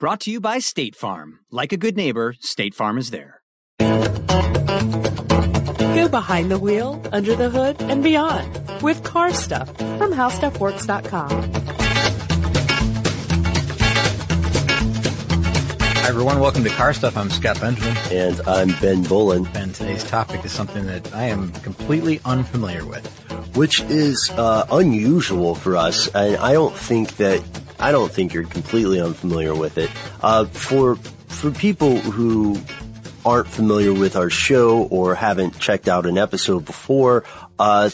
Brought to you by State Farm. Like a good neighbor, State Farm is there. Go behind the wheel, under the hood, and beyond with car stuff from howstuffworks.com. Hi everyone, welcome to Car Stuff. I'm Scott Benjamin. And I'm Ben Bowlin. And today's topic is something that I am completely unfamiliar with. Which is uh, unusual for us, and I don't think that I don't think you're completely unfamiliar with it. Uh, for for people who aren't familiar with our show or haven't checked out an episode before, uh,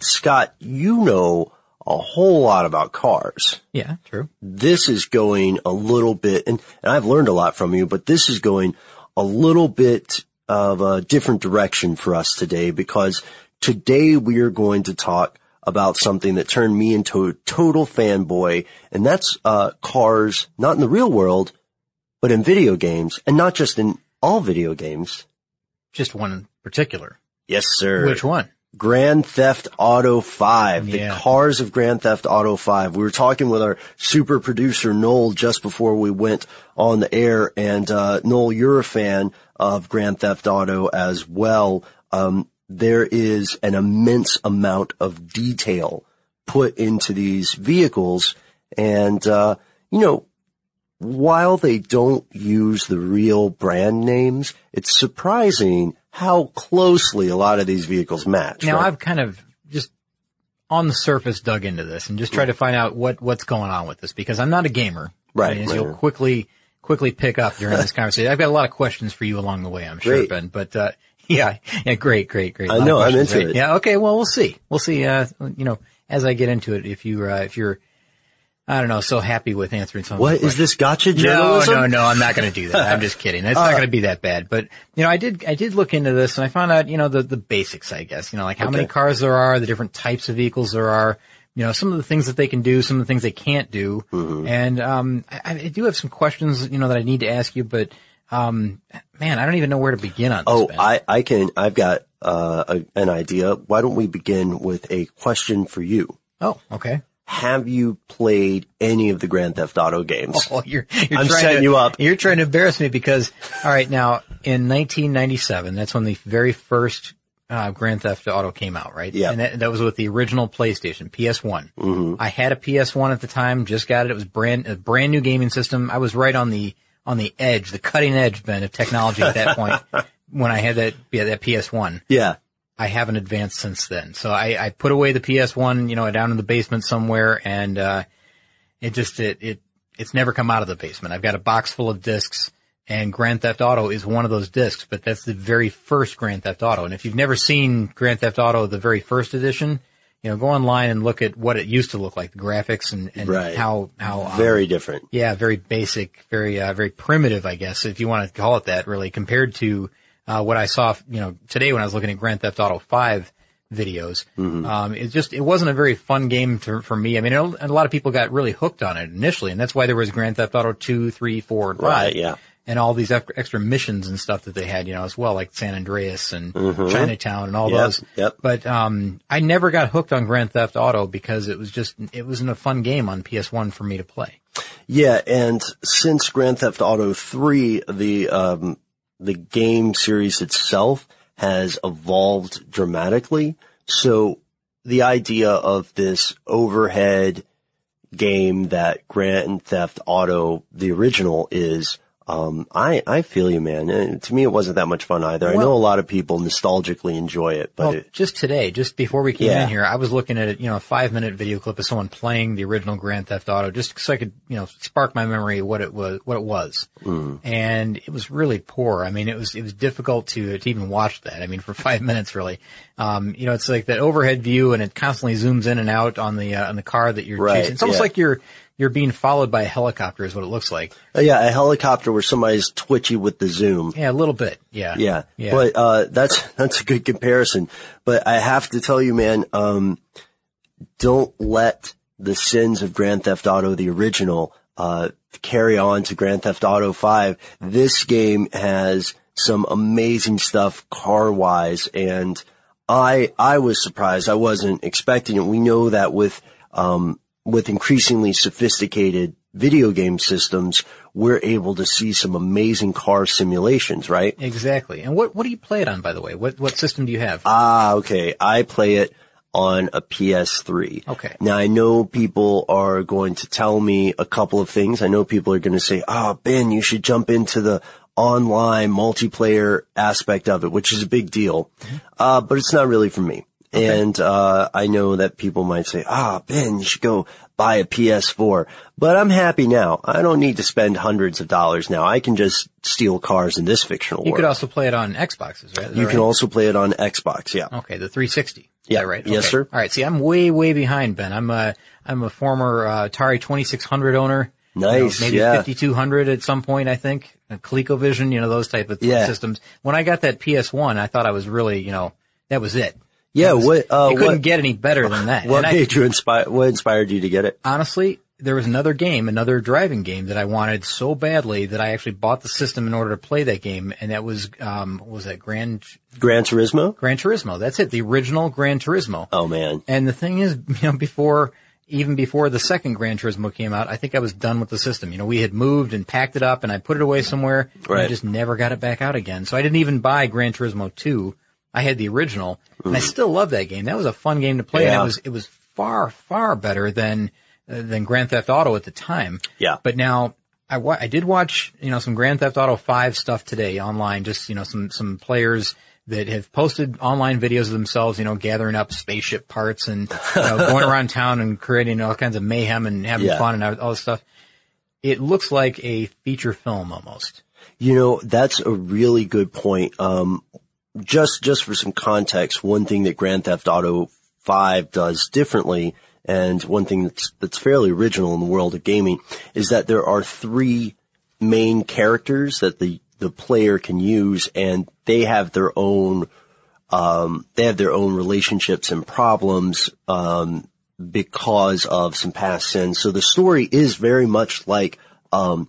Scott, you know a whole lot about cars. Yeah, true. This is going a little bit, and, and I've learned a lot from you, but this is going a little bit of a different direction for us today because today we are going to talk about something that turned me into a total fanboy, and that's uh, cars, not in the real world, but in video games, and not just in all video games. Just one in particular. Yes, sir. Which one? Grand Theft Auto 5, Yeah. the cars of Grand Theft Auto 5. We were talking with our super producer Noel just before we went on the air, and uh, Noel, you're a fan of Grand Theft Auto as well. Um, there is an immense amount of detail put into these vehicles, and uh, you know, while they don't use the real brand names, it's surprising how closely a lot of these vehicles match. Now right? I've kind of just on the surface dug into this and just tried to find out what, what's going on with this because I'm not a gamer. Right, As right, you'll quickly, quickly pick up during this conversation. I've got a lot of questions for you along the way, I'm sure, Great. Ben, but, uh, yeah, yeah, great, great, great. I know, I'm into it. Yeah, okay, well, we'll see. We'll see, uh, you know, as I get into it, if you, uh, if you're, I don't know, so happy with answering some of What is this gotcha journalism? no, no, no. I'm not going to do that. I'm just kidding. It's not going to be that bad. But, you know, I did, I did look into this and I found out, you know, the, the basics, I guess, you know, like how many cars there are, the different types of vehicles there are, you know, some of the things that they can do, some of the things they can't do. Mm-hmm. And, um, I, I do have some questions, you know, that I need to ask you, but, um, man, I don't even know where to begin on this. Oh, Ben. I, I can, I've got, uh, a, an idea. Why don't we begin with a question for you? oh, okay. Have you played any of the Grand Theft Auto games? Oh, you're, you're I'm trying setting to, you up. You're trying to embarrass me because, all right, now in 1997, that's when the very first uh, Grand Theft Auto came out, right? Yeah. And that, that was with the original PlayStation, PS1. Mm-hmm. I had a PS1 at the time, just got it. It was brand a brand new gaming system. I was right on the on the edge, the cutting edge, Ben, of technology at that point when I had that yeah, that PS1. Yeah. I haven't advanced since then. So I, I put away the PS1, you know, down in the basement somewhere and, uh, it just, it, it, it's never come out of the basement. I've got a box full of discs and Grand Theft Auto is one of those discs, but that's the very first Grand Theft Auto. And if you've never seen Grand Theft Auto, the very first edition, you know, go online and look at what it used to look like, the graphics and, and Right. how, how, um, Very different. yeah, very basic, very uh, very primitive, I guess, if you want to call it that, really, compared to uh, what I saw, you know, today when I was looking at Grand Theft Auto Five. videos. Um, it just, it wasn't a very fun game to, for me. I mean, it, a lot of people got really hooked on it initially, and that's why there was Grand Theft Auto 2, 3, 4, and 5. Right, yeah. And all these extra, missions and stuff that they had, you know, as well, like San Andreas and Chinatown and all Mm-hmm. Yep, those. yep. But, um, I never got hooked on Grand Theft Auto because it was just, it wasn't a fun game on PS1 for me to play. Yeah, and since Grand Theft Auto 3, the, um, the game series itself has evolved dramatically. So the idea of this overhead game that Grand Theft Auto, the original is, um, I, I feel you, man. And to me, it wasn't that much fun either. I know a lot of people nostalgically enjoy it, but Well, it, just today, just before we came Yeah. in here, I was looking at it, you know, a five minute video clip of someone playing the original Grand Theft Auto, just so I could, you know, spark my memory what it was, what it was. Hmm. And it was really poor. I mean, it was, it was difficult to, to even watch that. I mean, for five minutes, really. Um, you know, it's like that overhead view and it constantly zooms in and out on the, uh, on the car that you're Right, chasing. It's almost yeah. like you're, you're being followed by a helicopter is what it looks like. uh, yeah, a helicopter where somebody's twitchy with the zoom. Yeah, a little bit. Yeah. Yeah. Yeah. But, uh, that's, that's a good comparison. But I have to tell you, man, um, don't let the sins of Grand Theft Auto, the original, uh, carry on to Grand Theft Auto 5. This game has some amazing stuff car wise and I, I was surprised. I wasn't expecting it. We know that with, um, with increasingly sophisticated video game systems, we're able to see some amazing car simulations, right? Exactly. And what, what do you play it on, by the way? What, what system do you have? Ah, okay. I play it on a PS3. Okay. Now I know people are going to tell me a couple of things. I know people are going to say, "Ah, Ben, you should jump into the online multiplayer aspect of it," which is a big deal. Uh, but it's not really for me. And uh, I know that people might say, "Ah, Ben, you should go buy a PS4." But I'm happy now. I don't need to spend hundreds of dollars now. I can just steal cars in this fictional you world. You could also play it on Xboxes, right? You can also play it on Xbox. Yeah. Okay, the 360. Yeah. right? Yes, sir. All right. See, I'm way, way behind, Ben. I'm a, I'm a former uh, Atari 2600 owner. You know, Nice, maybe yeah. 5200 at some point, I think. Uh, ColecoVision, you know, those type of Yeah. systems. When I got that PS1, I thought I was really, you know, that was it. Yeah, was- what, uh, it couldn't what- get any better than that. What And I- you inspire? What inspired you to get it? honestly, there was another game, another driving game that I wanted so badly that I actually bought the system in order to play that game, and that was um, what was that Grand Gran Turismo. Gran Turismo? That's it, the original Gran Turismo. Oh man, And the thing is, you know, before, even before the second Gran Turismo came out, I think I was done with the system. You know, we had moved and packed it up and I put it away somewhere and I just never got it back out again. So I didn't even buy Gran Turismo 2. I had the original and I still love that game. That was a fun game to play and Mm. It was, it was far, far better than, uh, than Grand Theft Auto at the time. Yeah. But now, I, wa- I did watch, you know, some Grand Theft Auto 5 stuff today online, just, you know, some, some players that have posted online videos of themselves, you know, gathering up spaceship parts and, you know, going around town and creating all kinds of mayhem and having Yeah. fun and all all this stuff. It looks like a feature film almost. you know that's a really good point. Um, just just for some context, one thing that Grand Theft Auto Five does differently, and one thing that's that's fairly original in the world of gaming, is that there are three main characters that the the player can use, and they have their own um, they have their own relationships and problems um, because of some past sins. So the story is very much like um,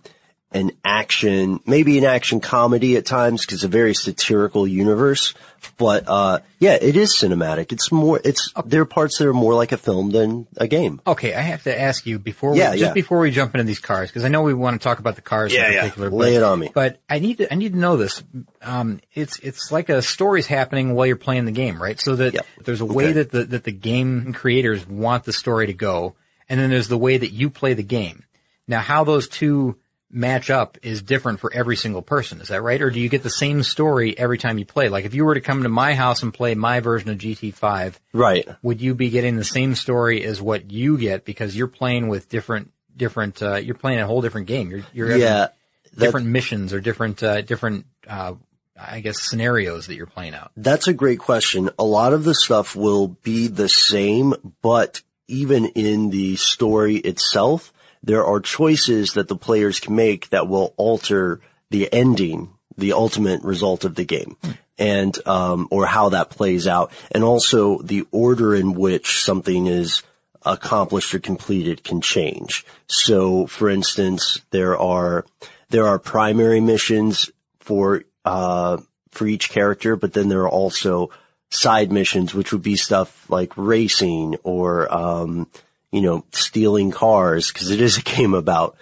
an action, maybe an action comedy at times, because it's a very satirical universe. But uh, yeah, it is cinematic. It's more. It's there are parts that are more like a film than a game. Okay, I have to ask you before Yeah, we, just yeah. before we jump into these cars, because I know we want to talk about the cars Yeah, in yeah. particular. Lay but, it on me. But I need to I need to know this. Um, it's it's like a story's happening while you're playing the game, right? So that Yep. there's a way Okay. that the that the game creators want the story to go, and then there's the way that you play the game. Now, how those two match up is different for every single person. Is that right? Or do you get the same story every time you play? Like if you were to come to my house and play my version of GT5, Right. would you be getting the same story as what you get because you're playing with different different uh, you're playing a whole different game you're you're Yeah. different missions or different uh, different uh, I guess scenarios that you're playing out That's a great question. A lot of the stuff will be the same, but even in the story itself, there are choices that the players can make that will alter the ending, the ultimate result of the game. and um, or how that plays out, and also the order in which something is accomplished or completed can change. So, for instance, there are there are primary missions for uh, for each character, but then there are also side missions, which would be stuff like racing or um, you know stealing cars, because it is a game about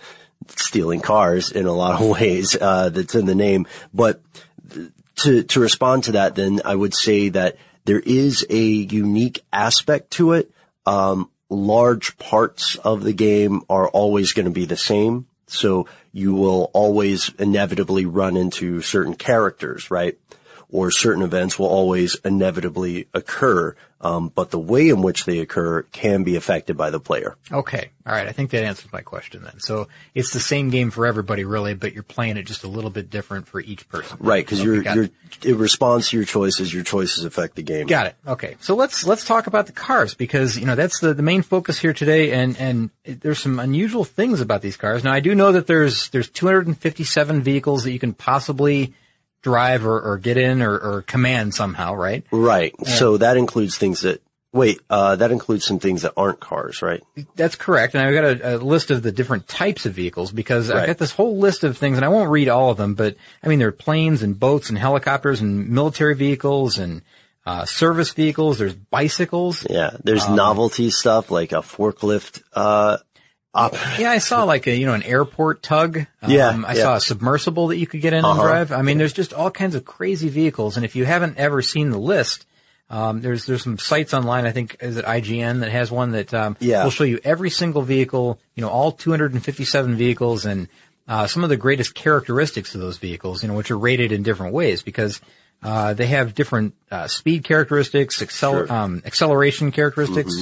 stealing cars in a lot of ways. Uh, that's in the name, but to to respond to that, then I would say that there is a unique aspect to it. Um, large parts of the game are always going to be the same. So you will always inevitably run into certain characters, right? Or certain events will always inevitably occur. Um, but the way in which they occur can be affected by the player. Okay. All right. I think that answers my question then. So it's the same game for everybody really, but you're playing it just a little bit different for each person. Right. Cause got you're, it. it responds to your choices. Your choices affect the game. Got it. Okay. So let's, let's talk about the cars because, you know, that's the, the main focus here today and, and there's some unusual things about these cars. Now I do know that there's, there's 257 vehicles that you can possibly drive or, or get in or, or command somehow, right? Right. So that includes things that, wait, uh, that includes some things that aren't cars, right? That's correct. And I've got a, a list of the different types of vehicles because I've got this whole list of things and I won't read all of them, but I mean, there are planes and boats and helicopters and military vehicles and, uh, service vehicles. There's bicycles. Yeah. There's Um, novelty stuff like a forklift, uh, op- Yeah, I saw like a, you know, an airport tug. Um, Yeah, I yeah. Uh-huh. saw a submersible that you could get in and drive. I mean, there's just all kinds of crazy vehicles. And if you haven't ever seen the list, um, there's, there's some sites online. I think, is it IGN that has one that, um, Yeah. will show you every single vehicle, you know, all 257 vehicles and, uh, some of the greatest characteristics of those vehicles, you know, which are rated in different ways because, uh, they have different, uh, speed characteristics, accel- Sure. Mm-hmm. um, acceleration characteristics,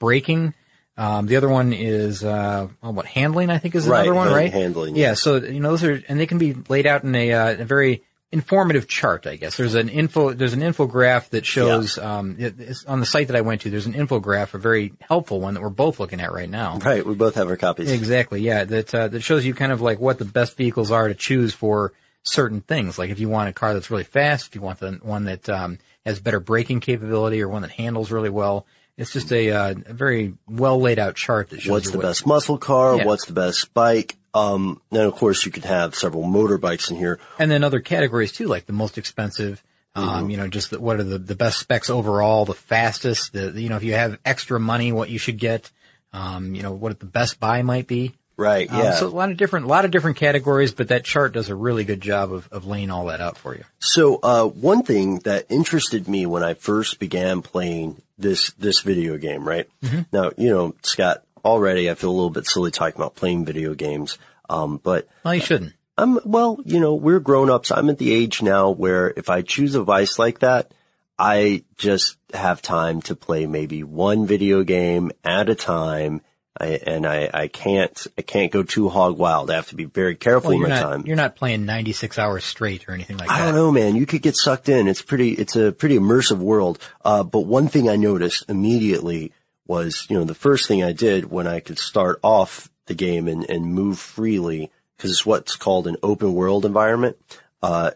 braking. Um, the other one is, uh, well, what, handling, I think is Right, another one, right? handling, Yeah. yeah. So, you know, those are, and they can be laid out in a, uh, a very informative chart, I guess. There's an info, there's an infograph that shows, um, it- it's on the site that I went to, there's an infograph, a very helpful one that we're both looking at right now. right. We both have our copies. Exactly. Yeah. That, uh, that shows you kind of like what the best vehicles are to choose for certain things. Like if you want a car that's really fast, if you want the one that, um, has better braking capability or one that handles really well. It's just a, uh, a very well laid out chart that shows What's the what- best muscle car? Yeah. What's the best bike? Um, then of course you could have several motorbikes in here. And then other categories too, like the most expensive, Mm-hmm. um, you know, just the, what are the, the best specs overall, the fastest, the, you know, if you have extra money, what you should get, um, you know, what the best buy might be. Right. Um, Yeah. so a lot of different, a lot of different categories, but that chart does a really good job of, of laying all that out for you. So, uh, one thing that interested me when I first began playing this, this video game, right? Mm-hmm. Now, you know, Scott, already I feel a little bit silly talking about playing video games. Um, but Well, you shouldn't. I'm, well, you know, we're grown ups. I'm at the age now where if I choose a vice like that, I just have time to play maybe one video game at a time. I, and I, I can't, I can't go too hog wild. I have to be very careful Well, with my not, time. you're not playing 96 hours straight or anything like I that. I don't know, man. You could get sucked in. It's pretty, it's a pretty immersive world. Uh, but one thing I noticed immediately was, you know, the first thing I did when I could start off the game and, and move freely, because it's what's called an open world environment. Uh,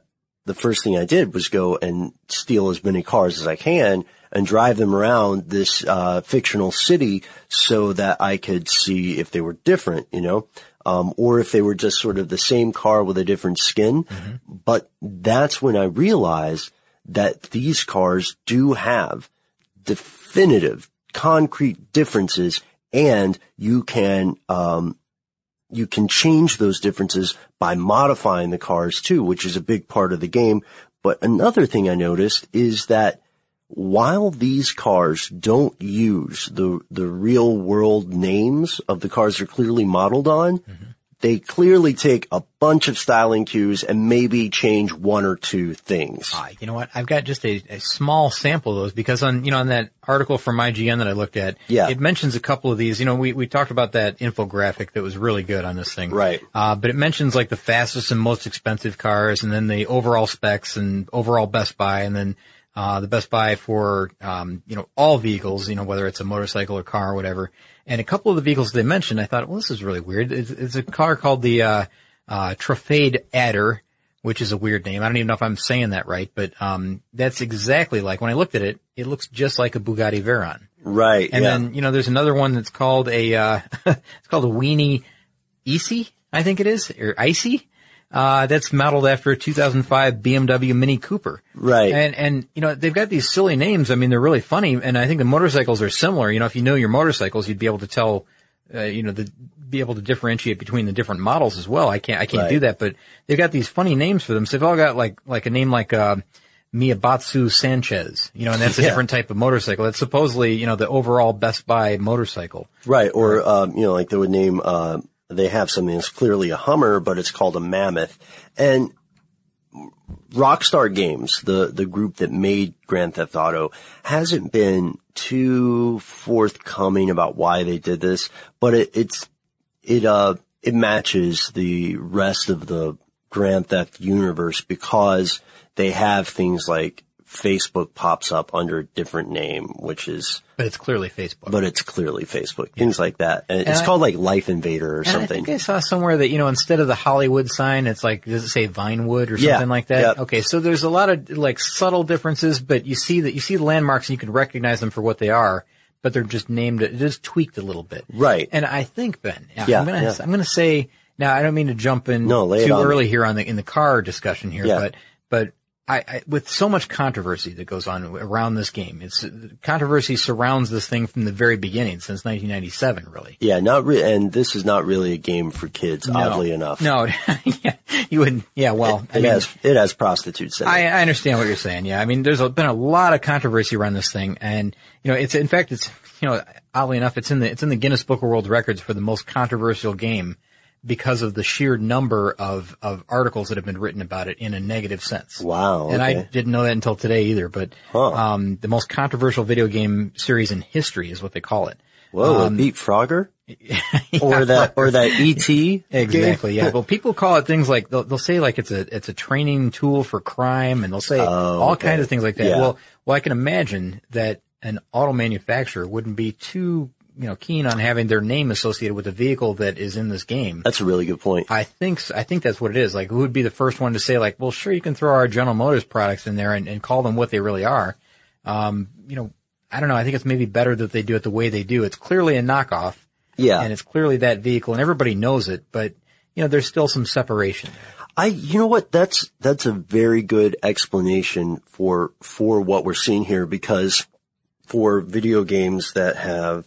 the first thing I did was go and steal as many cars as I can and drive them around this uh, fictional city so that I could see if they were different, you know, um, or if they were just sort of the same car with a different skin. But that's when I realized that these cars do have definitive, concrete differences, and you can um, you can change those differences by modifying the cars too, which is a big part of the game. But another thing I noticed is that while these cars don't use the the real world names of the cars they're clearly modeled on, they clearly take a bunch of styling cues and maybe change one or two things. Ah, you know what? I've got just a, a small sample of those because on, you know, on that article from IGN that I looked at, Yeah. it mentions a couple of these. You know, we, we talked about that infographic that was really good on this thing. Right. Uh, but it mentions like the fastest and most expensive cars and then the overall specs and overall Best Buy and then, uh, the Best Buy for, um, you know, all vehicles, you know, whether it's a motorcycle or car or whatever. And a couple of the vehicles they mentioned, I thought, well, this is really weird. It's, it's a car called the, uh, uh, Truffade Adder, which is a weird name. I don't even know if I'm saying that right, but um, that's exactly like when I looked at it, it looks just like a Bugatti Veyron. Right. And yeah. then you know, there's another one that's called a uh, it's called a Weenie Easy, I think it is, or Icy. Uh, that's modeled after a 2005 BMW Mini Cooper. Right. And, and, you know, they've got these silly names. I mean, they're really funny. And I think the motorcycles are similar. You know, if you know your motorcycles, you'd be able to tell, uh, you know, the, be able to differentiate between the different models as well. I can't, I can't Right. do that, but they've got these funny names for them. So they've all got like, like a name like, uh, Maibatsu Sanchez, you know, and that's a Yeah. different type of motorcycle. That's supposedly, you know, the overall Best Buy motorcycle. Right. Or, um, you know, like they would name, uh, they have something that's clearly a Hummer, but it's called a Mammoth. And Rockstar Games, the, the group that made Grand Theft Auto, hasn't been too forthcoming about why they did this, but it, it's, it, uh, it matches the rest of the Grand Theft universe because they have things like Facebook pops up under a different name, which is, But it's clearly Facebook. but it's clearly Facebook, things like that. And it's I- called like Life Invader or And I something. think I saw somewhere that, you know, instead of the Hollywood sign, it's like, does it say Vinewood or Yeah. something like that? Yep. Okay. So there's a lot of like subtle differences, but you see that you see the landmarks and you can recognize them for what they are, but they're just named, just tweaked a little bit. Right. And I think, Ben, yeah, Yeah, I'm going to, yeah. To say, now I don't mean to jump in No, too on me. early here on the, in the car discussion here, Yeah. but, but I, I, with so much controversy that goes on around this game, it's controversy surrounds this thing from the very beginning since 1997, really. Yeah, not re- and this is not really a game for kids, oddly enough. No, yeah, you wouldn't. Yeah, well, I It mean, has, it has prostitutes in it. I, I understand what you're saying. Yeah, I mean, there's a, been a lot of controversy around this thing, and you know, it's in fact, it's you know, oddly enough, it's in the it's in the Guinness Book of World Records for the most controversial game because of the sheer number of of articles that have been written about it in a negative sense. Wow, And I didn't know that until today either. But Huh. um, the most controversial video game series in history is what they call it. Whoa, um, beat Frogger? or that, or that ET? Exactly. Yeah. Well, people call it things like they'll, they'll say like it's a it's a training tool for crime, and they'll say all Oh, okay. kinds of things like that. Yeah. Well, well, I can imagine that an auto manufacturer wouldn't be too you know keen on having their name associated with a vehicle that is in this game. That's a really good point. I think I think that's what it is. Like, who would be the first one to say like, well, sure, you can throw our General Motors products in there and, and call them what they really are. Um, you know, I don't know. I think it's maybe better that they do it the way they do. It's clearly a knockoff Yeah. and it's clearly that vehicle and everybody knows it, but you know, there's still some separation. I, you know what? That's, that's a very good explanation for, for what we're seeing here because for video games that have,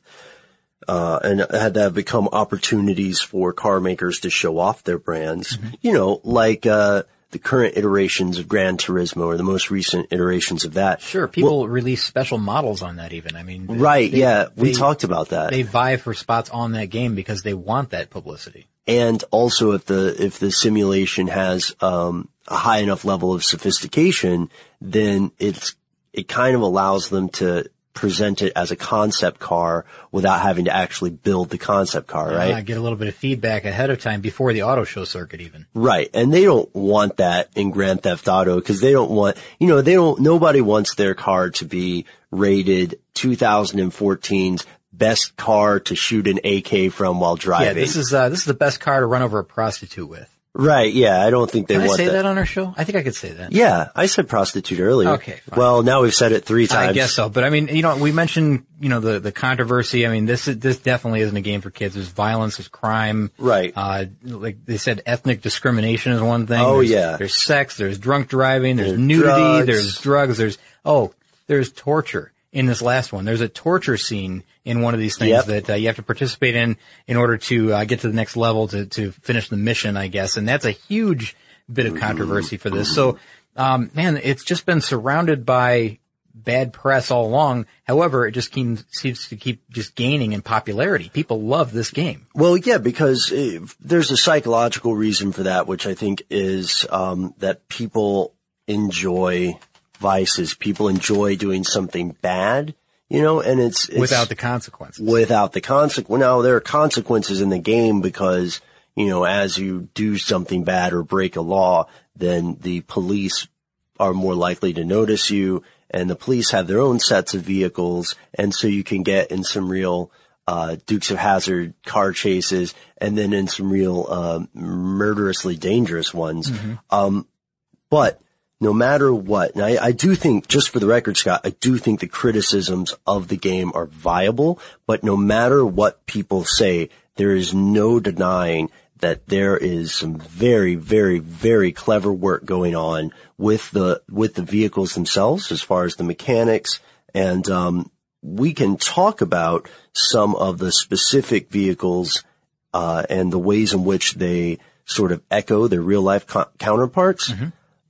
uh, and had that have become opportunities for car makers to show off their brands, you know, like, uh, the current iterations of Gran Turismo or the most recent iterations of that. Sure, people release special models on that even. I mean, they- Right. they- yeah. We talked about that. They vie for spots on that game because they want that publicity. and also if the if the simulation has um, a high enough level of sophistication, then it's it kind of allows them to present it as a concept car without having to actually build the concept car, right? Uh, get a little bit of feedback ahead of time before the auto show circuit even. Right. And they don't want that in Grand Theft Auto because they don't want, you know, they don't, nobody wants their car to be rated 2014's best car to shoot an AK from while driving. Yeah, this is uh, this is the best car to run over a prostitute with. Right. Yeah. I don't think they Can I want say that. on our show? I think I could say that. Yeah, I said prostitute earlier. Okay, fine. Well, now we've said it three times. I guess so, but I mean, you know, we mentioned, you know, the the controversy. I mean, this is this definitely isn't a game for kids. There's violence, there's crime, Right. Uh, like they said, ethnic discrimination is one thing. Oh, There's- yeah. There's sex, there's drunk driving, there's There's nudity, drugs. there's drugs, there's oh, there's torture in this last one. There's a torture scene in one of these things Yep. that uh, you have to participate in in order to uh, get to the next level to to finish the mission, I guess. And that's a huge bit of controversy for this. So, um, man, it's just been surrounded by bad press all along. However, it just keeps, seems to keep just gaining in popularity. People love this game. Well, yeah, because uh, there's a psychological reason for that, which I think is um, that people enjoy vices. People enjoy doing something bad, you know, and it's, it's without the consequences. without the consequence. Now there are consequences in the game because, you know, as you do something bad or break a law, then the police are more likely to notice you and the police have their own sets of vehicles. And so you can get in some real, uh, Dukes of Hazzard car chases and then in some real, um, murderously dangerous ones. Um, But no matter what, and I, I do think, just for the record, Scott, I do think the criticisms of the game are viable, but no matter what people say, there is no denying that there is some very, very, very clever work going on with the, with the vehicles themselves as far as the mechanics. And, um, we can talk about some of the specific vehicles, uh, and the ways in which they sort of echo their real life co- counterparts.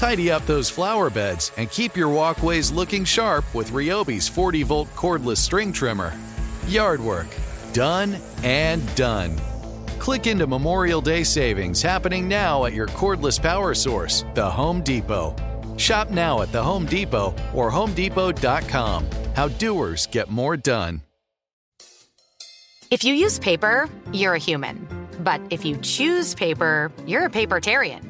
Tidy up those flower beds and keep your walkways looking sharp with Ryobi's 40 volt cordless string trimmer. Yard work, done and done. Click into Memorial Day savings happening now at your cordless power source, the Home Depot. Shop now at the Home Depot or HomeDepot.com. How doers get more done. If you use paper, you're a human. But if you choose paper, you're a papertarian.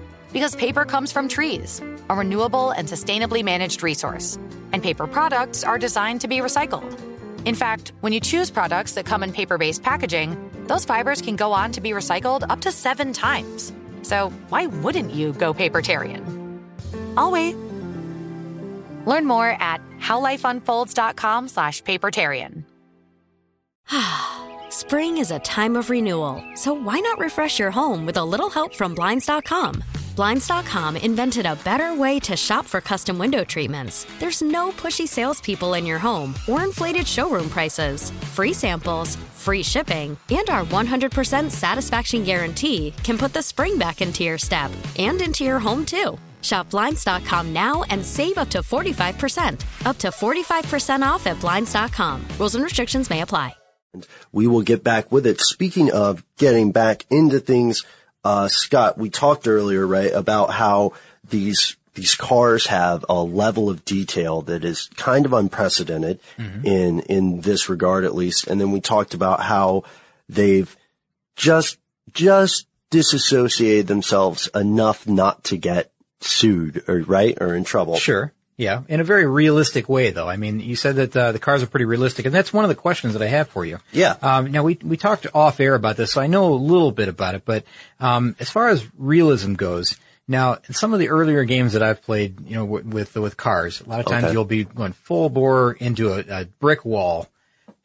Because paper comes from trees, a renewable and sustainably managed resource. And paper products are designed to be recycled. In fact, when you choose products that come in paper based packaging, those fibers can go on to be recycled up to seven times. So why wouldn't you go papertarian? I'll wait. Learn more at howlifeunfolds.com slash papertarian. Spring is a time of renewal, so why not refresh your home with a little help from Blinds.com? Blinds.com invented a better way to shop for custom window treatments. There's no pushy salespeople in your home or inflated showroom prices. Free samples, free shipping, and our 100% satisfaction guarantee can put the spring back into your step and into your home too. Shop Blinds.com now and save up to 45%. Up to 45% off at Blinds.com. Rules and restrictions may apply. we will get back with it. Speaking of getting back into things, uh, Scott, we talked earlier, right, about how these these cars have a level of detail that is kind of unprecedented in in this regard, at least. And then we talked about how they've just just disassociated themselves enough not to get sued or right or in trouble. Sure. Yeah. In a very realistic way, though. I mean, you said that uh, the cars are pretty realistic, and that's one of the questions that I have for you. Yeah. Um, now we we talked off air about this, so I know a little bit about it. But um, as far as realism goes, now in some of the earlier games that I've played, you know, with with, with cars, a lot of times Okay. you'll be going full bore into a, a brick wall,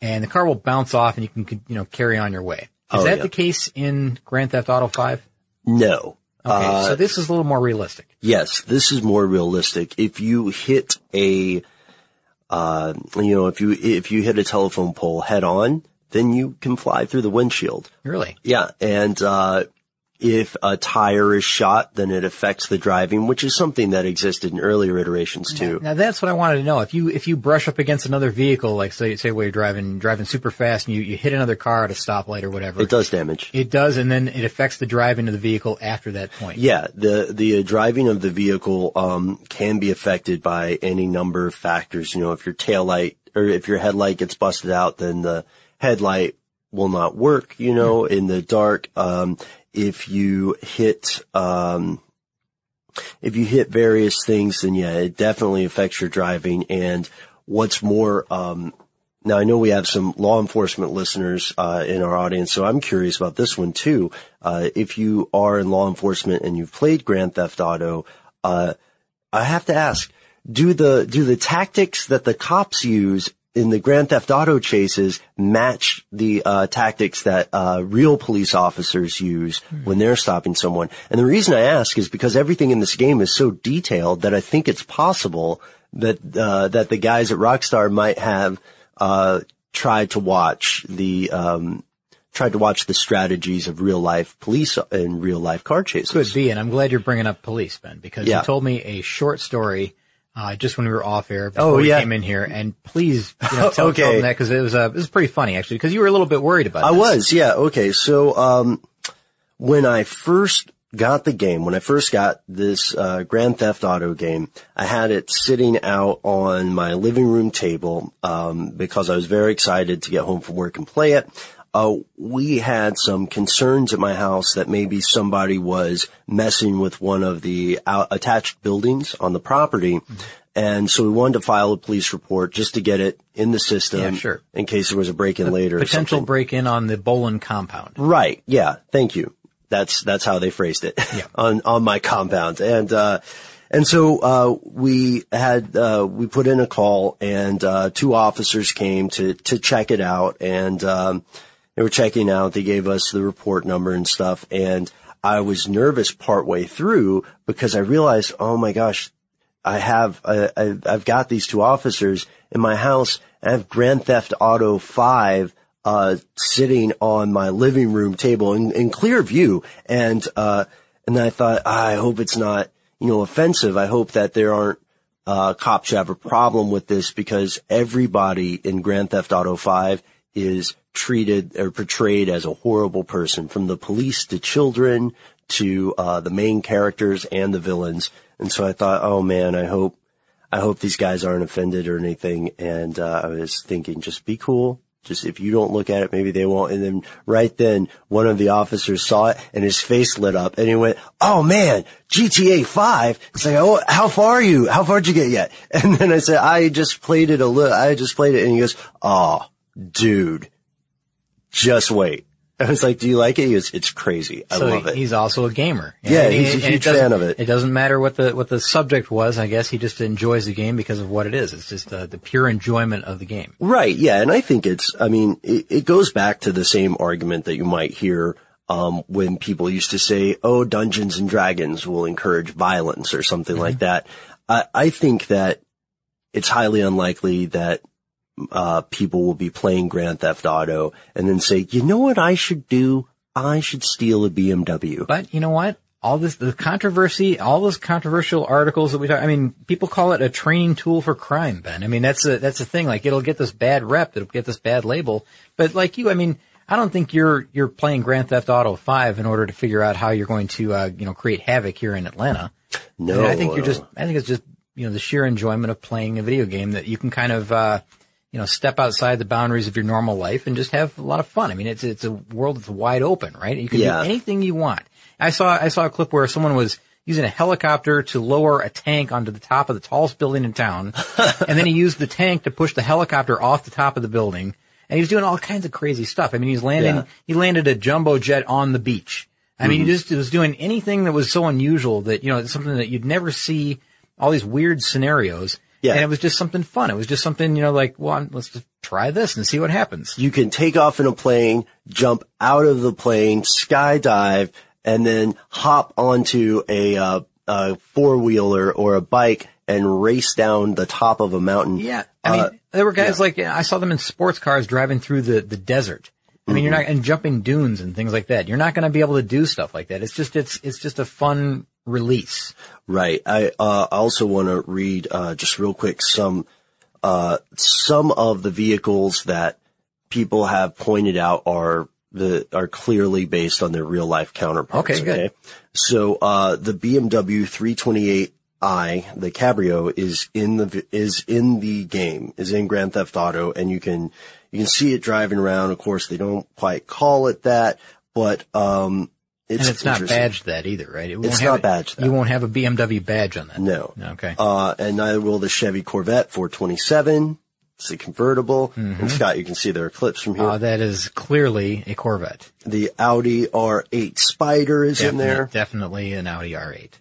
and the car will bounce off, and you can you know carry on your way. Is Oh, that yeah. the case in Grand Theft Auto Five? No. Okay, Uh, so this is a little more realistic. Yes, this is more realistic. If you hit a, uh, you know, if you, if you hit a telephone pole head on, then you can fly through the windshield. Really? Yeah. And, uh, if a tire is shot, then it affects the driving, which is something that existed in earlier iterations too. Now that's what I wanted to know. If you if you brush up against another vehicle, like say say while you're driving driving super fast and you, you hit another car at a stoplight or whatever, It does damage. It does, and then it affects the driving of the vehicle after that point. Yeah, the the uh, driving of the vehicle um, can be affected by any number of factors. You know, if your tail light or if your headlight gets busted out, then the headlight will not work. You know, in the dark. Um, if you hit um, if you hit various things, then yeah, it definitely affects your driving. And what's more, um, now I know we have some law enforcement listeners uh, in our audience, so I'm curious about this one too. Uh, if you are in law enforcement and you've played Grand Theft Auto, uh, I have to ask: do the do the tactics that the cops use in the Grand Theft Auto chases match the uh, tactics that uh, real police officers use when they're stopping someone. And the reason I ask is because everything in this game is so detailed that I think it's possible that uh, that the guys at Rockstar might have uh, tried to watch the um, tried to watch the strategies of real life police and real life car chases. Could be, and I'm glad you're bringing up police, Ben, because Yeah. you told me a short story uh, just when we were off air before Oh, we came in here, and please you know, tell, Okay. tell them that because it was uh, it was pretty funny actually because you were a little bit worried about. I this. was, yeah. Okay. So, um, when I first got the game, when I first got this, uh, Grand Theft Auto game, I had it sitting out on my living room table, um, because I was very excited to get home from work and play it. Uh, we had some concerns at my house that maybe somebody was messing with one of the out- attached buildings on the property. And so we wanted to file a police report just to get it in the system. Yeah, sure. In case there was a break-in later. Potential break in on the Bowlin compound. Right. Yeah. Thank you. That's, that's how they phrased it on, on my compound. And, uh, and so, uh, we had, uh, we put in a call and, uh, two officers came to, to check it out and, um, they were checking out. They gave us the report number and stuff. And I was nervous partway through because I realized, oh my gosh, I have, I, I've got these two officers in my house. I have Grand Theft Auto 5, uh, sitting on my living room table in, in clear view. And, uh, and I thought, "Ah, I hope it's not, you know, offensive. I hope that there aren't, uh, cops who have a problem with this because everybody in Grand Theft Auto 5 is treated or portrayed as a horrible person from the police to children to, uh, the main characters and the villains. And so I thought, oh man, I hope, I hope these guys aren't offended or anything. And, uh, I was thinking, just be cool. Just if you don't look at it, maybe they won't. And then right then, one of the officers saw it and his face lit up and he went, Oh man, GTA 5. It's like, Oh, how far are you? How far did you get yet? And then I said, I just played it a little, I just played it. And he goes, Oh, dude, just wait. I was like, do you like it? He goes, it's crazy. I so love it. he's also a gamer. Yeah, And he's a huge fan of it. It doesn't matter what the what the subject was. I guess he just enjoys the game because of what it is. It's just uh, the pure enjoyment of the game. Right. Yeah. And I think it's, I mean, it, it goes back to the same argument that you might hear, um, when people used to say, oh, Dungeons and Dragons will encourage violence or something like that. I, I think that it's highly unlikely that, uh, people will be playing Grand Theft Auto and then say, you know what I should do? I should steal a BMW. But you know what? All this, the controversy, all those controversial articles that we talk, I mean, people call it a training tool for crime, Ben. I mean, that's a, that's a thing. Like, it'll get this bad rep, it'll get this bad label. But like you, I mean, I don't think you're, you're playing Grand Theft Auto 5 in order to figure out how you're going to, uh, you know, create havoc here in Atlanta. No. I, mean, I think you're just, I think it's just, you know, the sheer enjoyment of playing a video game that you can kind of, uh, you know, step outside the boundaries of your normal life and just have a lot of fun. I mean, it's, it's a world that's wide open, right? You can Yeah. do anything you want. I saw, I saw a clip where someone was using a helicopter to lower a tank onto the top of the tallest building in town. and then he used the tank to push the helicopter off the top of the building. And he was doing all kinds of crazy stuff. I mean, he's landing, Yeah. he landed a jumbo jet on the beach. I mean, Mm-hmm. he just was doing anything that was so unusual that, you know, it's something that you'd never see all these weird scenarios. Yeah. And it was just something fun. It was just something, you know, like, well, I'm- let's just try this and see what happens. you can take off in a plane, jump out of the plane, skydive, and then hop onto a, uh, a four wheeler or a bike and race down the top of a mountain. Yeah. I mean, Uh, there were guys like, I saw them in sports cars driving through the, the desert. I mean, you're Mm-hmm. not, and jumping dunes and things like that. You're not going to be able to do stuff like that. It's just, it's, it's just a fun release. Right. I uh, also want to read uh, just real quick some uh, some of the vehicles that people have pointed out are the are clearly based on their real life counterparts. Okay, good. So uh, the BMW 328i, the Cabrio, is in the is in the game, is in Grand Theft Auto, and you can you can see it driving around. Of course, they don't quite call it that, but um, it's and it's not badged that either, right? It won't It's not badged that. You won't have a BMW badge on that. No. Okay. Uh, and neither will the Chevy Corvette 427. It's a convertible. And Scott, you can see there are clips from here. Uh, that is clearly a Corvette. the Audi R8 Spider is in there. Definitely an Audi R8.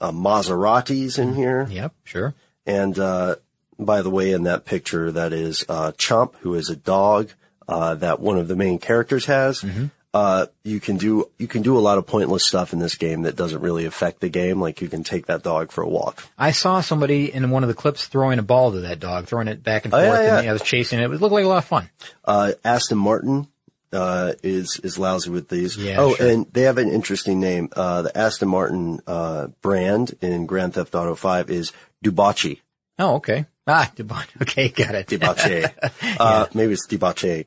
Uh, Maserati's in here. Yep, sure. And, uh, by the way, in that picture, that is uh, Chomp, who is a dog uh, that one of the main characters has. Mm-hmm. Uh, you can do you can do a lot of pointless stuff in this game that doesn't really affect the game. Like you can take that dog for a walk. I saw somebody in one of the clips throwing a ball to that dog, throwing it back and Oh, forth, yeah, yeah. and I was chasing it. It looked like a lot of fun. Uh, Aston Martin uh, is is lousy with these. Yeah, oh, sure. and they have an interesting name. Uh, the Aston Martin uh, brand in Grand Theft Auto Five is Dewbauchee. Oh, okay. Ah, debauch. Okay, got it. Debauche. uh, maybe it's Debauche.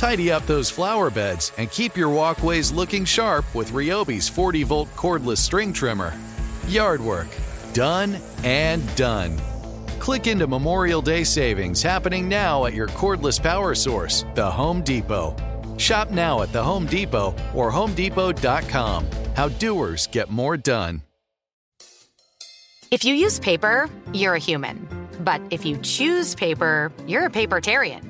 Tidy up those flower beds and keep your walkways looking sharp with Ryobi's 40 volt cordless string trimmer. Yard work, done and done. Click into Memorial Day savings happening now at your cordless power source, the Home Depot. Shop now at the Home Depot or HomeDepot.com. How doers get more done. If you use paper, you're a human. But if you choose paper, you're a papertarian.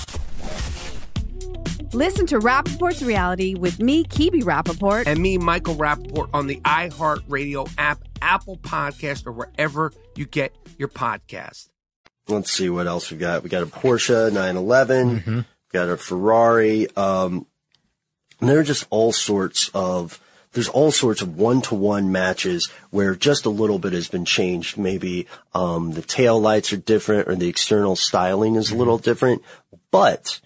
Listen to Rapaport's reality with me, Kebe Rapaport. and me, Michael Rapaport, on the iHeartRadio app, Apple Podcast, or wherever you get your podcast. Let's see what else we got. We got a Porsche 911. Got a Ferrari. Um, and there are just all sorts of, there's all sorts of one-to-one matches where just a little bit has been changed. Maybe, um, the tail lights are different or the external styling is a little different. But,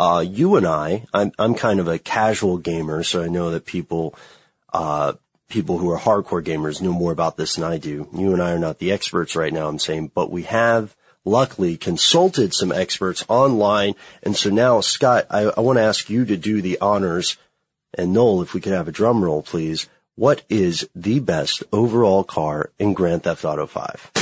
uh, you and I, I'm, I'm kind of a casual gamer, so I know that people, uh, people who are hardcore gamers know more about this than I do. You and I are not the experts right now, I'm saying, but we have luckily consulted some experts online. And so now, Scott, I, I want to ask you to do the honors. And Noel, if we could have a drum roll, please. What is the best overall car in Grand Theft Auto 5?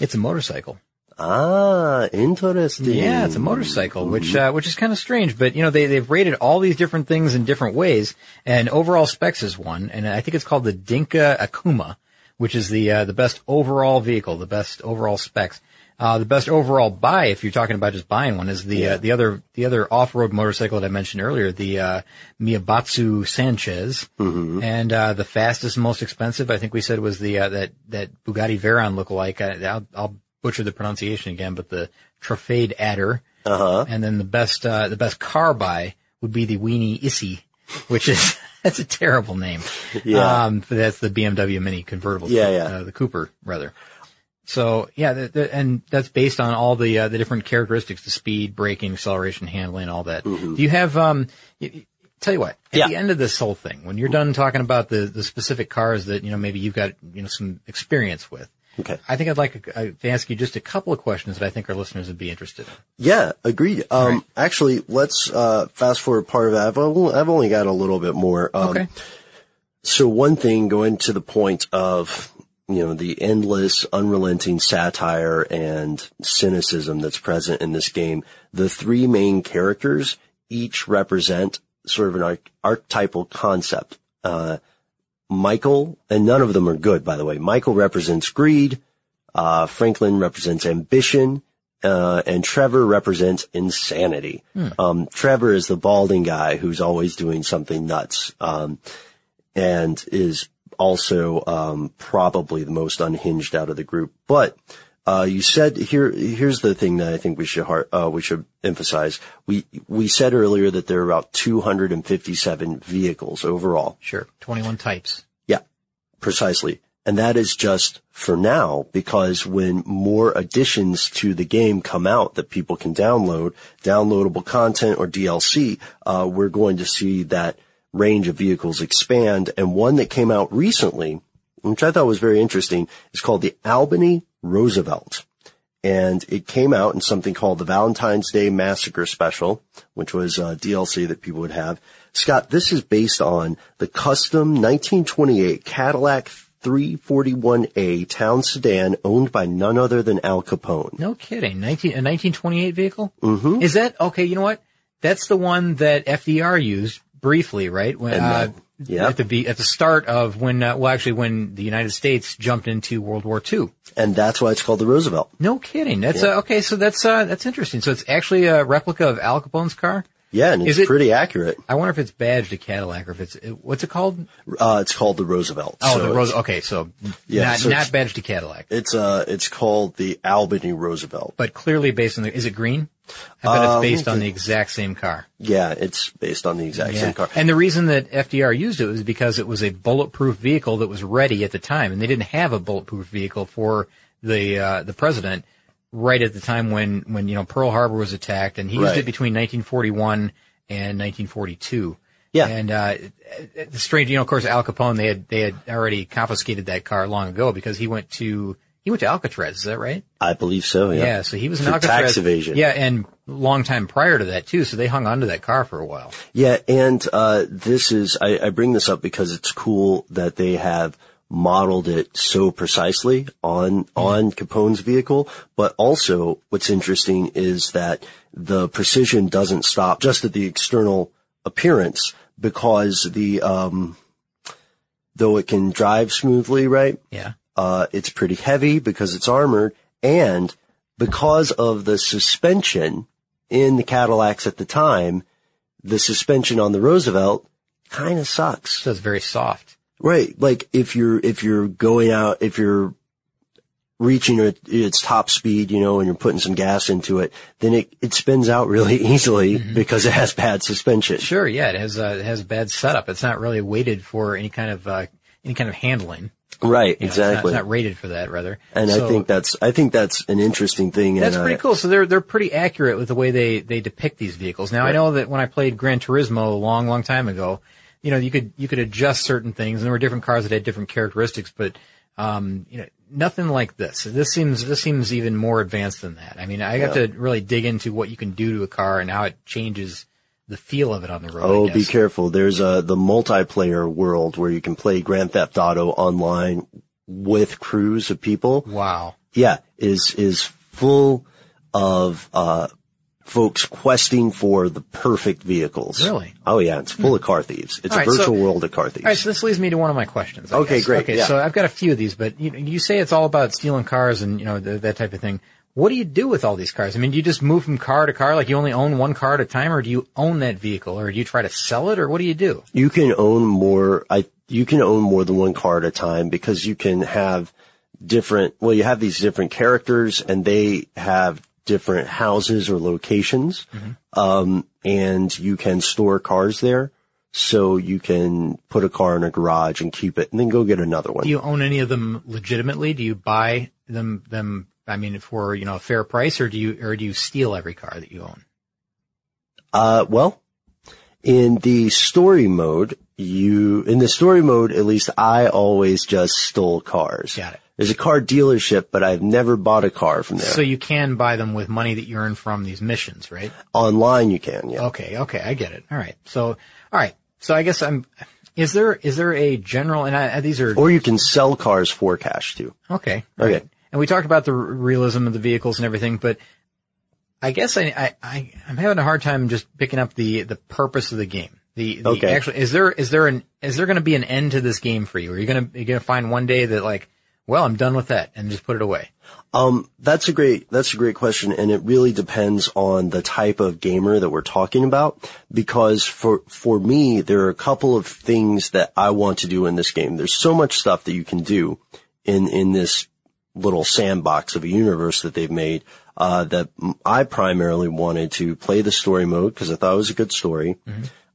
It's a motorcycle. Ah, interesting. Yeah, it's a motorcycle, which uh, which is kind of strange, but you know they they've rated all these different things in different ways, and overall specs is one, and I think it's called the Dinka Akuma, which is the uh, the best overall vehicle, the best overall specs. Uh, the best overall buy, if you're talking about just buying one, is the uh, the other the other off road motorcycle that I mentioned earlier, the uh, Maibatsu Sanchez, and uh, the fastest and most expensive, I think we said was the uh, that that Bugatti Veyron lookalike. I, I'll, I'll butcher the pronunciation again, but the Truffade Adder, Uh-huh. and then the best uh, the best car buy would be the Weeny Issi, which is that's a terrible name. Yeah. um, that's the BMW Mini convertible. Yeah, yeah. Uh, the Cooper rather. So yeah, the, the, and that's based on all the uh, the different characteristics: the speed, braking, acceleration, handling, all that. Do you have? Um, tell you what, at Yeah. the end of this whole thing, when you're done talking about the the specific cars that you know maybe you've got you know some experience with, Okay. I think I'd like uh, to ask you just a couple of questions that I think our listeners would be interested in. Yeah, agreed. Um, actually, let's, uh, fast forward part of that. I've only, I've only got a little bit more. Um, Okay. So one thing going to the point of, you know, the endless, unrelenting satire and cynicism that's present in this game, the three main characters each represent sort of an arch- archetypal concept. Uh, Michael, and none of them are good, by the way. Michael represents greed. Uh, Franklin represents ambition. Uh, and Trevor represents insanity. Um, Trevor is the balding guy who's always doing something nuts. Um, and is also um, probably the most unhinged out of the group. But uh, you said here. Here's the thing that I think we should uh, we should emphasize. We we said earlier that there are about 257 vehicles overall. Sure, 21 types. Yeah, precisely. And that is just for now because when more additions to the game come out that people can download, downloadable content or DLC, uh, we're going to see that range of vehicles expand. And one that came out recently, which I thought was very interesting, is called the Albany Roosevelt. And it came out in something called the Valentine's Day Massacre Special, which was uh, DLC that people would have. Scott, this is based on the custom 1928 Cadillac 341A town sedan owned by none other than Al Capone. No kidding. 19, a 1928 vehicle? Mm-hmm. Is that, okay, you know what? That's the one that FDR used briefly, right? When, And uh, yeah. At the, be- at the start of when, uh, well actually when the United States jumped into World War II. And that's why it's called the Roosevelt. No kidding. That's, Yeah. uh, okay, so that's, uh, that's interesting. So it's actually a replica of Al Capone's car? Yeah, and it's it- pretty accurate. I wonder if it's badged a Cadillac or if it's, what's it called? Uh, it's called the Roosevelt. Oh, So the Rose, okay, so Yeah, not, so not badged a Cadillac, It's, uh, it's called the Albany Roosevelt. but clearly based on the, is it green? I bet Um, it's based on the exact same car. Yeah, it's based on the exact same car. And the reason that FDR used it was because it was a bulletproof vehicle that was ready at the time, and they didn't have a bulletproof vehicle for the uh, the president right at the time when when you know Pearl Harbor was attacked, and he used it between 1941 and 1942. Yeah. And uh, the strange, you know, of course, Al Capone they had they had already confiscated that car long ago because he went to he went to Alcatraz. Is that right? I believe so, yeah. Yeah, so he was in For Alcatraz. tax evasion. Yeah, and long time prior to that too. So they hung on to that car for a while. Yeah, and uh, this is I, I bring this up because it's cool that they have modeled it so precisely on on Capone's vehicle. But also, what's interesting is that the precision doesn't stop just at the external appearance because the um, though it can drive smoothly, right? Yeah. Uh, it's pretty heavy because it's armored and because of the suspension in the Cadillacs at the time, the suspension on the Roosevelt kind of sucks. So it's very soft. Right. Like if you're, if you're going out, if you're reaching its top speed, you know, and you're putting some gas into it, then it, it spins out really easily because it has bad suspension. Sure, yeah, it has uh, it has bad setup. It's not really weighted for any kind of uh, any kind of handling. Right. You know, it's not- exactly. it's not, rated for that, rather. and So I think that's, I think that's an interesting thing. that's and, pretty uh, cool. So they're they're pretty accurate with the way they they depict these vehicles. Now I know that when I played Gran Turismo a long long time ago, you know you could you could adjust certain things, and there were different cars that had different characteristics, but um, you know nothing like this. This seems this seems even more advanced than that. I mean, I have to really dig into what you can do to a car and how it changes the feel of it on the road. Oh, be careful. There's a, the multiplayer world where you can play Grand Theft Auto online with crews of people. Wow. Yeah, is, is full of, uh, folks questing for the perfect vehicles. Really? Oh yeah, it's full of car thieves. It's All a right, so- virtual world of car thieves. All right, so this leads me to one of my questions. I Okay, guess. great, Okay, yeah. so I've got a few of these, but you, you say it's all about stealing cars and you know th- that type of thing. What do you do with all these cars? I mean, do you just move from car to car, like you only own one car at a time, or do you own that vehicle, or do you try to sell it, or what do you do? you can own more, I, you can own more than one car at a time because you can have different, well, you have these different characters and they have different houses or locations. Um, and you can store cars there. so you can put a car in a garage and keep it and then go get another one. Do you own any of them legitimately? Do you buy them, them, I mean, for, you know, a fair price or do you, or do you steal every car that you own? Uh, well, in the story mode, you, in the story mode, at least I always just stole cars. Got it. There's a car dealership, but I've never bought a car from there. So you can buy them with money that you earn from these missions, right? Online you can, yeah. Okay, okay, I get it. All right. So, all right. So I guess I'm, is there, is there a general, and I, uh, these are, Or you can sell cars for cash too. okay. Okay. right. And we talked about the r- realism of the vehicles and everything, but I guess I, I, I, I'm having a hard time just picking up the, the purpose of the game. The, the Okay. actually, is there, is there an, is there going to be an end to this game for you? Are you going to, you going to find one day that like, well, I'm done with that and just put it away? Um, that's a great, that's a great question. And it really depends on the type of gamer that we're talking about. Because for, for me, there are a couple of things that I want to do in this game. There's so much stuff that you can do in, in this little sandbox of a universe that they've made, uh, that I primarily wanted to play the story mode because I thought it was a good story,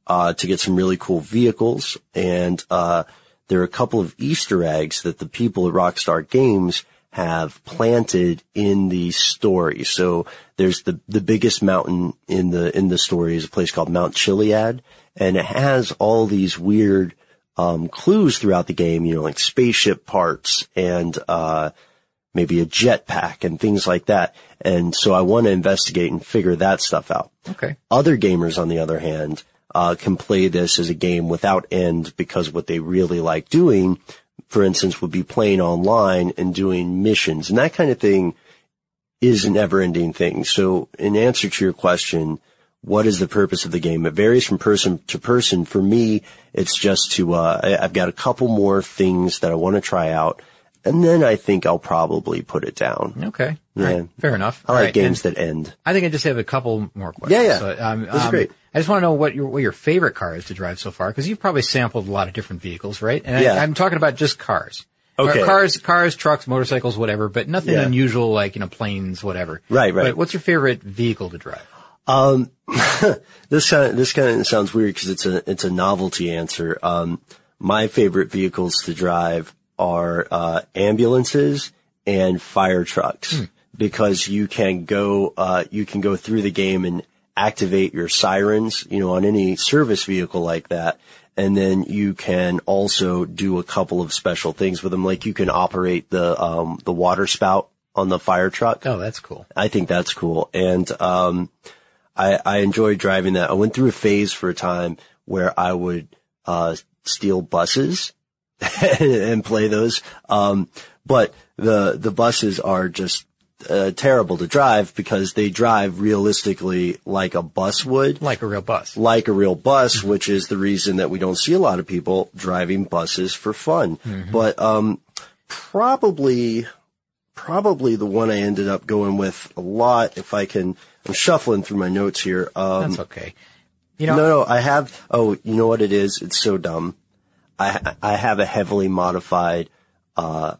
uh, to get some really cool vehicles. And, uh, there are a couple of Easter eggs that the people at Rockstar Games have planted in the story. So there's the, the biggest mountain in the, in the story is a place called Mount Chiliad and it has all these weird, um, clues throughout the game, you know, like spaceship parts and, uh, maybe a jetpack and things like that. And so I want to investigate and figure that stuff out. Okay. Other gamers, on the other hand, uh, can play this as a game without end because what they really like doing, for instance, would be playing online and doing missions and that kind of thing is an ever ending thing. So in answer to your question, what is the purpose of the game? It varies from person to person. For me, it's just to, uh, I, I've got a couple more things that I want to try out. And then I think I'll probably put it down. Okay. Yeah. Right. Fair enough. I All like right. games And that end. I think I just have a couple more questions. Yeah, yeah. So, um, This is um, great. I just want to know what your what your favorite car is to drive so far, because you've probably sampled a lot of different vehicles, right? And Yeah. I, I'm talking about just cars. Okay. Cars, cars, trucks, motorcycles, whatever, but nothing Yeah. unusual like you know planes, whatever. Right, right. But what's your favorite vehicle to drive? Um, this kind of, this kind of sounds weird because it's a, it's a novelty answer. Um, my favorite vehicles to drive are, uh, ambulances and fire trucks because you can go, uh, you can go through the game and activate your sirens, you know, on any service vehicle like that. And then you can also do a couple of special things with them. Like you can operate the, um, the water spout on the fire truck. Oh, that's cool. I think that's cool. And, um, I, I enjoy driving that. I went through a phase for a time where I would, uh, steal buses and play those. Um, but the, the buses are just, uh, terrible to drive because they drive realistically like a bus would. Like a real bus. Like a real bus, which is the reason that we don't see a lot of people driving buses for fun. But, um, probably, probably the one I ended up going with a lot. If I can, I'm shuffling through my notes here. Um, That's okay. You know, no, no, I have. Oh, you know what it is? It's so dumb. I I have a heavily modified uh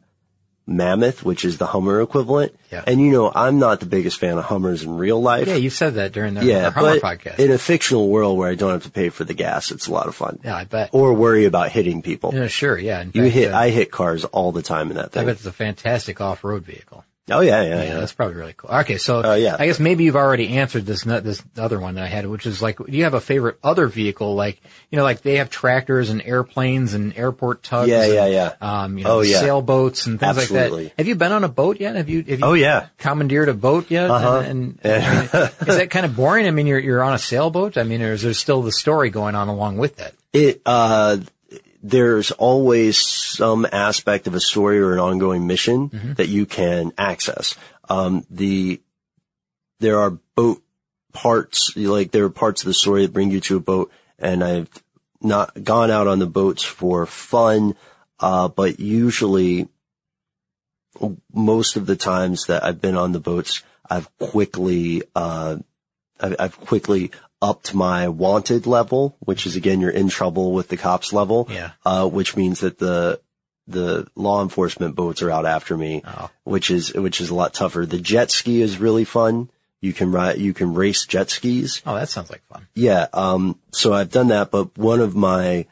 Mammoth, which is the Hummer equivalent. Yeah. And you know, I'm not the biggest fan of Hummers in real life. yeah, you said that during the, yeah, Hummer but podcast. in a fictional world where I don't have to pay for the gas, it's a lot of fun. yeah, I bet. Or worry about hitting people. Yeah, sure. Yeah. In You fact, hit, uh, I hit cars all the time in that thing. I bet it's a fantastic off-road vehicle. Oh yeah, yeah, Yeah, yeah. that's probably really cool. Okay, so Uh, yeah. I guess maybe you've already answered this this other one that I had, which is like, do you have a favorite other vehicle? Like, you know, like they have tractors and airplanes and airport tugs. Yeah, and, yeah, yeah. Um, you know, Oh, yeah. sailboats and things like that. Have you been on a boat yet? Have you? Have you Oh, yeah. commandeered a boat yet? Uh-huh. And, and I mean, is that kind of boring? I mean, you're you're on a sailboat. I mean, or is there still the story going on along with that? It, uh, there's always some aspect of a story or an ongoing mission Mm-hmm. that you can access. Um, the, there are boat parts, like there are parts of the story that bring you to a boat and I've not gone out on the boats for fun, uh, but usually most of the times that I've been on the boats, I've quickly, uh, I've, I've quickly upped my wanted level, which is again, you're in trouble with the cops level. Yeah. Uh, which means that the, the law enforcement boats are out after me, Oh. which is, which is a lot tougher. The jet ski is really fun. You can ride, you can race jet skis. Oh, that sounds like fun. Yeah. Um, so I've done that, but one of my,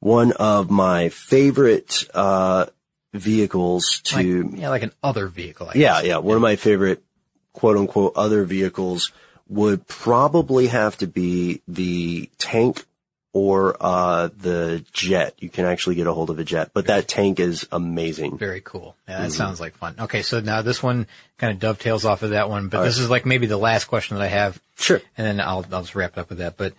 one of my favorite, uh, vehicles to, Like, yeah, like an other vehicle. I yeah, yeah, one of my favorite quote unquote other vehicles would probably have to be the tank or, uh, the jet. You can actually get a hold of a jet, but that tank is amazing. Very cool. Yeah, that Mhm. sounds like fun. Okay, so now this one kind of dovetails off of that one, but All this right. is like maybe the last question that I have. Sure. And then I'll I'll just wrap it up with that. But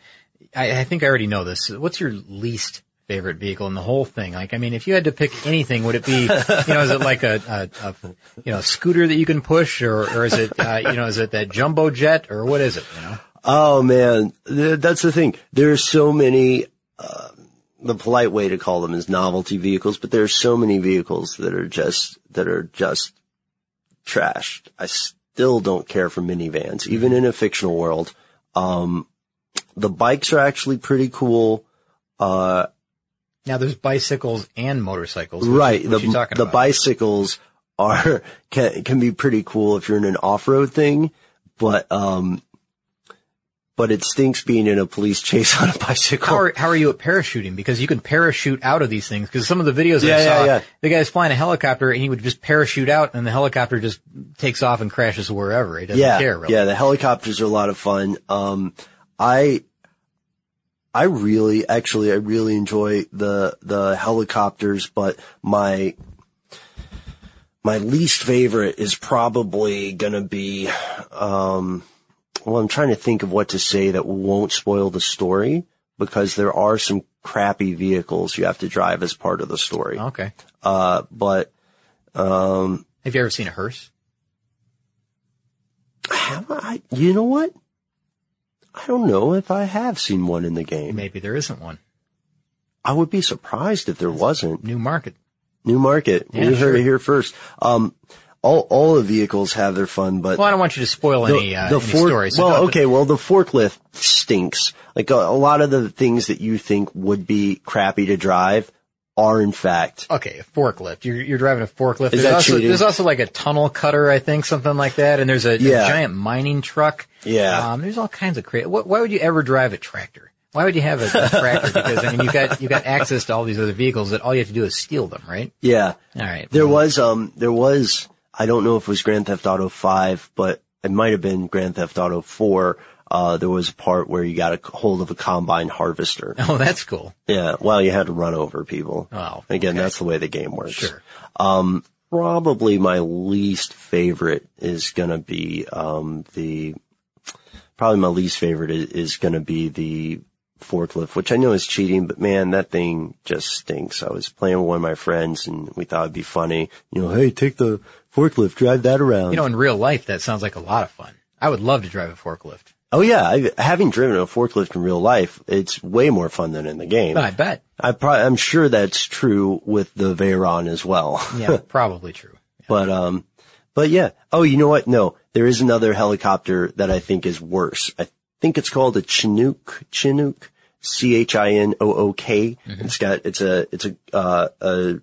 I, I think I already know this. What's your least favorite vehicle in the whole thing? Like, I mean, if you had to pick anything, would it be, you know, is it like a, a, a you know, scooter that you can push or, or is it, uh, you know, is it that jumbo jet or what is it, you know? Oh man, that's the thing. There's so many, uh, the polite way to call them is novelty vehicles, but there's so many vehicles that are just, that are just trashed. I still don't care for minivans, even in a fictional world. Um, the bikes are actually pretty cool. Uh, Now there's bicycles and motorcycles. Right. What the the about? bicycles are can can be pretty cool if you're in an off road thing, but um, but it stinks being in a police chase on a bicycle. How are, how are you at parachuting? Because you can parachute out of these things. Because some of the videos Yeah, I saw, yeah, yeah. the guy's flying a helicopter and he would just parachute out and the helicopter just takes off and crashes wherever. He doesn't yeah, care really. yeah. The helicopters are a lot of fun. Um, I I really actually I really enjoy the the helicopters, but my my least favorite is probably gonna be um well I'm trying to think of what to say that won't spoil the story because there are some crappy vehicles you have to drive as part of the story. Okay. Uh but um Have you ever seen a hearse? have I you know what? I don't know if I have seen one in the game. Maybe there isn't one. I would be surprised if there wasn't. New market. New market. Yeah, you heard it here first. Um, all all the vehicles have their fun, but Well, I don't want you to spoil any, uh, any fork- story. So well, okay. Well, the forklift stinks. Like a, a lot of the things that you think would be crappy to drive are in fact. Okay, a forklift. You're, you're driving a forklift. Is there's, that also, cheating? there's also like a tunnel cutter, I think, something like that. And there's a, a giant mining truck. Yeah. Um, there's all kinds of crazy. Why would you ever drive a tractor? Why would you have a, a tractor? Because I mean, you got you got access to all these other vehicles that all you have to do is steal them, right? Yeah. All right. There was um there was I don't know if it was Grand Theft Auto 5, but it might have been Grand Theft Auto 4. Uh there was a part where you got a hold of a combine harvester. Oh, that's cool. Yeah, well, you had to run over people. Oh, Again, that's the way the game works. Sure. Um probably my least favorite is going to be um the probably my least favorite is, is going to be the forklift, which I know is cheating, but man, that thing just stinks. I was playing with one of my friends and we thought it'd be funny. You know, hey, take the forklift, drive that around. You know, in real life, that sounds like a lot of fun. I would love to drive a forklift. Oh yeah, I, having driven a forklift in real life, it's way more fun than in the game. I bet. I I'm sure that's true with the Veyron as well. Yeah, probably true. But um, but yeah. Oh, you know what? No, there is another helicopter that I think is worse. I think it's called a Chinook. Chinook. C H I N O O K. It's got it's a it's a uh, a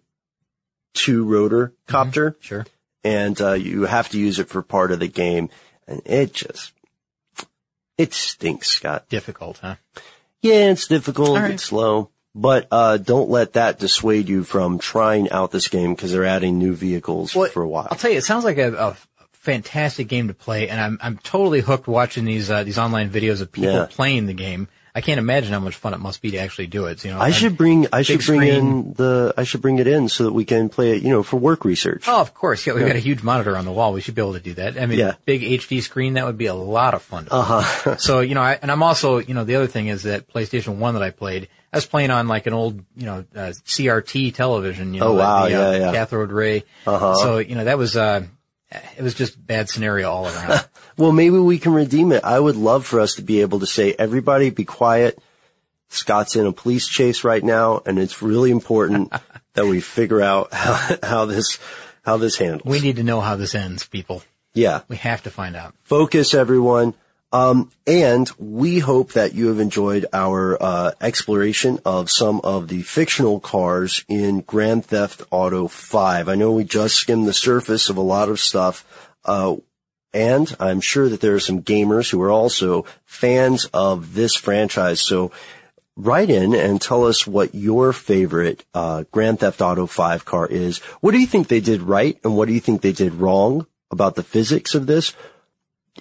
two rotor copter, Sure. and uh, you have to use it for part of the game, and it just it stinks, Scott. Difficult, huh? Yeah, it's difficult. Right. It's slow. But uh, don't let that dissuade you from trying out this game because they're adding new vehicles Well, for a while. I'll tell you, it sounds like a, a fantastic game to play, and I'm I'm totally hooked watching these uh, these online videos of people Yeah. playing the game. I can't imagine how much fun it must be to actually do it. You know, I should bring I should bring screen. in the I should bring it in so that we can play it, you know, for work research. Oh, of course. Yeah, we've Yeah. got a huge monitor on the wall. We should be able to do that. I mean, Yeah. big HD screen, that would be a lot of fun. Uh huh. So, you know, I, and I'm also, you know, the other thing is that PlayStation 1 that I played, I was playing on like an old, you know, uh, CRT television, you know, Oh, wow. the, uh, Yeah, yeah. cathode ray. Uh-huh. So, you know, that was, uh, it was just bad scenario all around. Well, maybe we can redeem it. I would love for us to be able to say, everybody be quiet. Scott's in a police chase right now, and it's really important that we figure out how, how this how this handles. we need to know how this ends, people. yeah. We have to find out. focus everyone. Um, and we hope that you have enjoyed our uh, exploration of some of the fictional cars in Grand Theft Auto 5. I know we just skimmed the surface of a lot of stuff. Uh, And I'm sure that there are some gamers who are also fans of this franchise. So write in and tell us what your favorite uh, Grand Theft Auto 5 car is. What do you think they did right and what do you think they did wrong about the physics of this?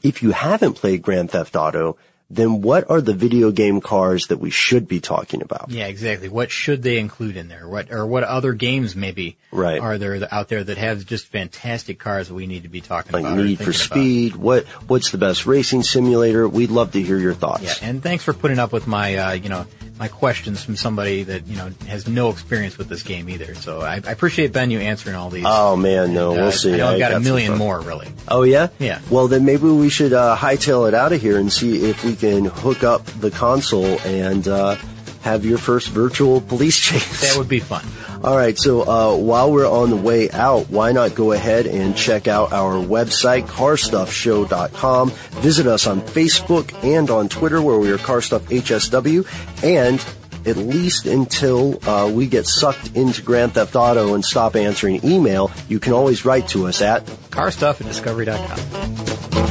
If you haven't played Grand Theft Auto, then what are the video game cars that we should be talking about? Yeah, exactly. What should they include in there? What or what other games maybe right. are there out there that have just fantastic cars that we need to be talking like about? Need for Speed. About? What what's the best racing simulator? We'd love to hear your thoughts. Yeah, and thanks for putting up with my uh, you know my questions from somebody that you know has no experience with this game either. So I, I appreciate Ben you answering all these. Oh man, no, and, we'll see. I know I've got, got a million more really. Oh yeah, yeah. Well then maybe we should uh, hightail it out of here and see if we can hook up the console and uh, have your first virtual police chase. That would be fun. All right, so uh, while we're on the way out, why not go ahead and check out our website, carstuffshow.com. Visit us on Facebook and on Twitter, where we are CarStuffHSW, and at least until uh, we get sucked into Grand Theft Auto and stop answering email, you can always write to us at carstuff at discovery.com.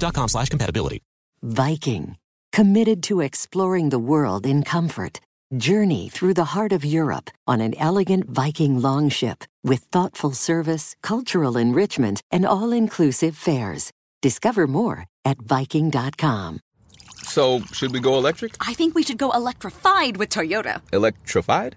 com slash compatibility. Viking, committed to exploring the world in comfort. Journey through the heart of Europe on an elegant Viking longship with thoughtful service, cultural enrichment, and all-inclusive fares. Discover more at Viking.com. So, should we go electric? I think we should go electrified with Toyota. Electrified?